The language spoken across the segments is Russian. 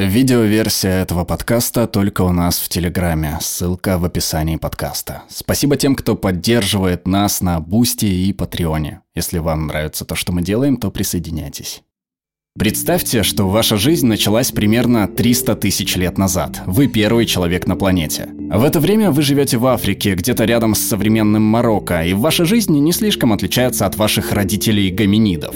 Видеоверсия этого подкаста только у нас в Телеграме. Ссылка в описании подкаста. Спасибо тем, кто поддерживает нас на Бусти и Патреоне. Если вам нравится то, что мы делаем, то присоединяйтесь. Представьте, что ваша жизнь началась примерно 300 тысяч лет назад. Вы первый человек на планете. В это время вы живете в Африке, где-то рядом с современным Марокко, и ваша жизнь не слишком отличается от ваших родителей гоминидов.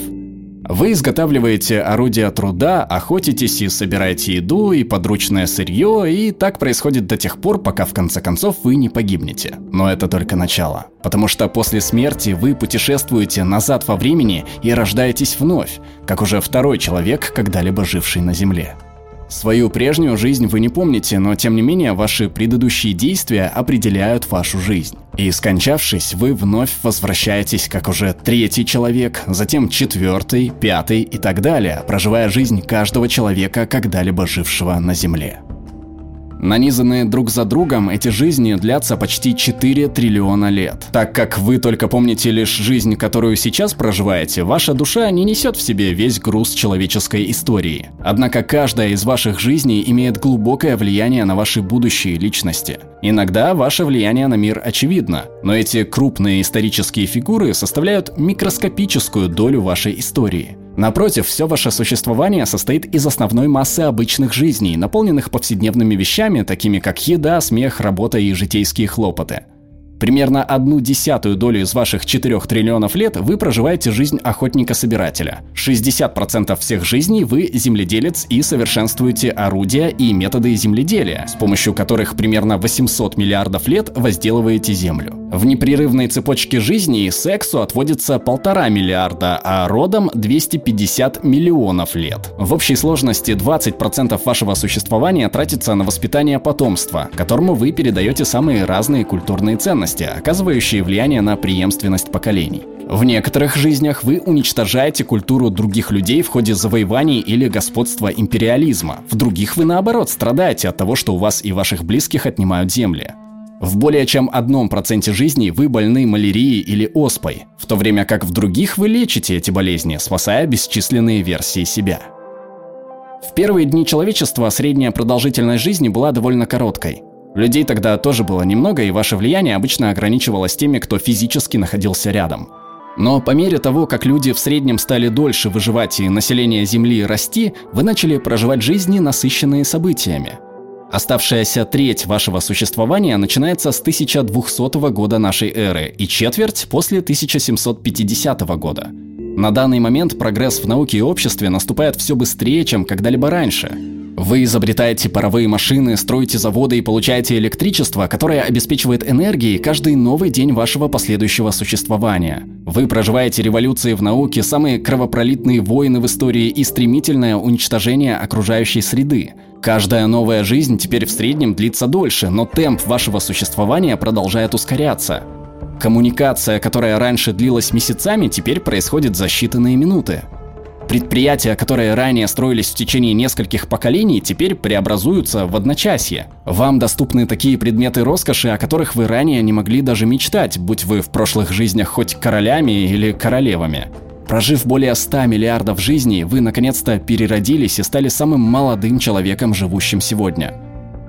Вы изготавливаете орудия труда, охотитесь и собираете еду и подручное сырье, и так происходит до тех пор, пока в конце концов вы не погибнете. Но это только начало. Потому что после смерти вы путешествуете назад во времени и рождаетесь вновь, как уже второй человек, когда-либо живший на Земле. Свою прежнюю жизнь вы не помните, но тем не менее ваши предыдущие действия определяют вашу жизнь. И скончавшись, вы вновь возвращаетесь как уже третий человек, затем четвертый, пятый и так далее, проживая жизнь каждого человека, когда-либо жившего на Земле. Нанизанные друг за другом, эти жизни длятся почти 4 триллиона лет. Так как вы только помните лишь жизнь, которую сейчас проживаете, ваша душа не несет в себе весь груз человеческой истории. Однако каждая из ваших жизней имеет глубокое влияние на ваши будущие личности. Иногда ваше влияние на мир очевидно, но эти крупные исторические фигуры составляют микроскопическую долю вашей истории – Напротив, все ваше существование состоит из основной массы обычных жизней, наполненных повседневными вещами, такими как еда, смех, работа и житейские хлопоты. Примерно одну десятую долю из ваших 4 триллионов лет вы проживаете жизнь охотника-собирателя. 60% всех жизней вы земледелец и совершенствуете орудия и методы земледелия, с помощью которых примерно 800 миллиардов лет возделываете землю. В непрерывной цепочке жизни сексу отводится полтора миллиарда, а родам 250 миллионов лет. В общей сложности 20% вашего существования тратится на воспитание потомства, которому вы передаете самые разные культурные ценности, оказывающие влияние на преемственность поколений. В некоторых жизнях вы уничтожаете культуру других людей в ходе завоеваний или господства империализма. В других вы, наоборот, страдаете от того, что у вас и ваших близких отнимают земли. В более чем одном проценте жизней вы больны малярией или оспой, в то время как в других вы лечите эти болезни, спасая бесчисленные версии себя. В первые дни человечества средняя продолжительность жизни была довольно короткой. Людей тогда тоже было немного, и ваше влияние обычно ограничивалось теми, кто физически находился рядом. Но по мере того, как люди в среднем стали дольше выживать и население Земли расти, вы начали проживать жизни, насыщенные событиями. Оставшаяся треть вашего существования начинается с 1200 года нашей эры и четверть после 1750 года. На данный момент прогресс в науке и обществе наступает все быстрее, чем когда-либо раньше. Вы изобретаете паровые машины, строите заводы и получаете электричество, которое обеспечивает энергией каждый новый день вашего последующего существования. Вы проживаете революции в науке, самые кровопролитные войны в истории и стремительное уничтожение окружающей среды. Каждая новая жизнь теперь в среднем длится дольше, но темп вашего существования продолжает ускоряться. Коммуникация, которая раньше длилась месяцами, теперь происходит за считанные минуты. Предприятия, которые ранее строились в течение нескольких поколений, теперь преобразуются в одночасье. Вам доступны такие предметы роскоши, о которых вы ранее не могли даже мечтать, будь вы в прошлых жизнях хоть королями или королевами. Прожив более 100 миллиардов жизней, вы наконец-то переродились и стали самым молодым человеком, живущим сегодня.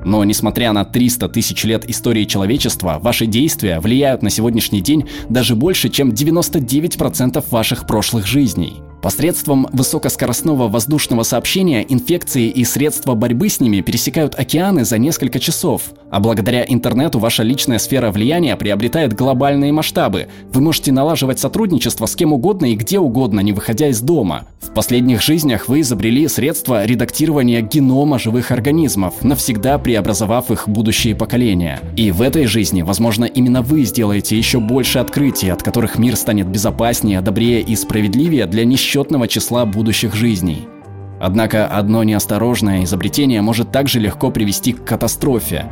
Но несмотря на 300 тысяч лет истории человечества, ваши действия влияют на сегодняшний день даже больше, чем 99% ваших прошлых жизней. Посредством высокоскоростного воздушного сообщения инфекции и средства борьбы с ними пересекают океаны за несколько часов. А благодаря интернету ваша личная сфера влияния приобретает глобальные масштабы. Вы можете налаживать сотрудничество с кем угодно и где угодно, не выходя из дома. В последних жизнях вы изобрели средства редактирования генома живых организмов, навсегда преобразовав их будущие поколения. И в этой жизни, возможно, именно вы сделаете еще больше открытий, от которых мир станет безопаснее, добрее и справедливее для несчастных бесчетного числа будущих жизней. Однако одно неосторожное изобретение может также легко привести к катастрофе,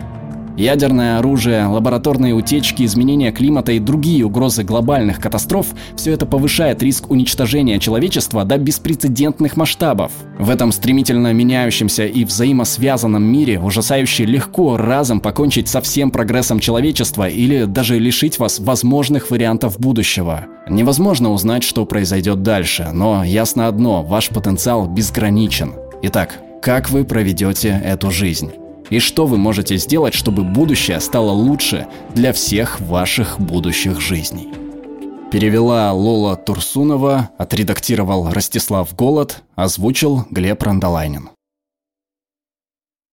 Ядерное оружие, лабораторные утечки, изменения климата и другие угрозы глобальных катастроф – все это повышает риск уничтожения человечества до беспрецедентных масштабов. В этом стремительно меняющемся и взаимосвязанном мире ужасающе легко разом покончить со всем прогрессом человечества или даже лишить вас возможных вариантов будущего. Невозможно узнать, что произойдет дальше, но ясно одно – ваш потенциал безграничен. Итак, как вы проведете эту жизнь и что вы можете сделать, чтобы будущее стало лучше для всех ваших будущих жизней. Перевела Лола Турсунова, отредактировал Ростислав Голод, озвучил Глеб Рандолайнин.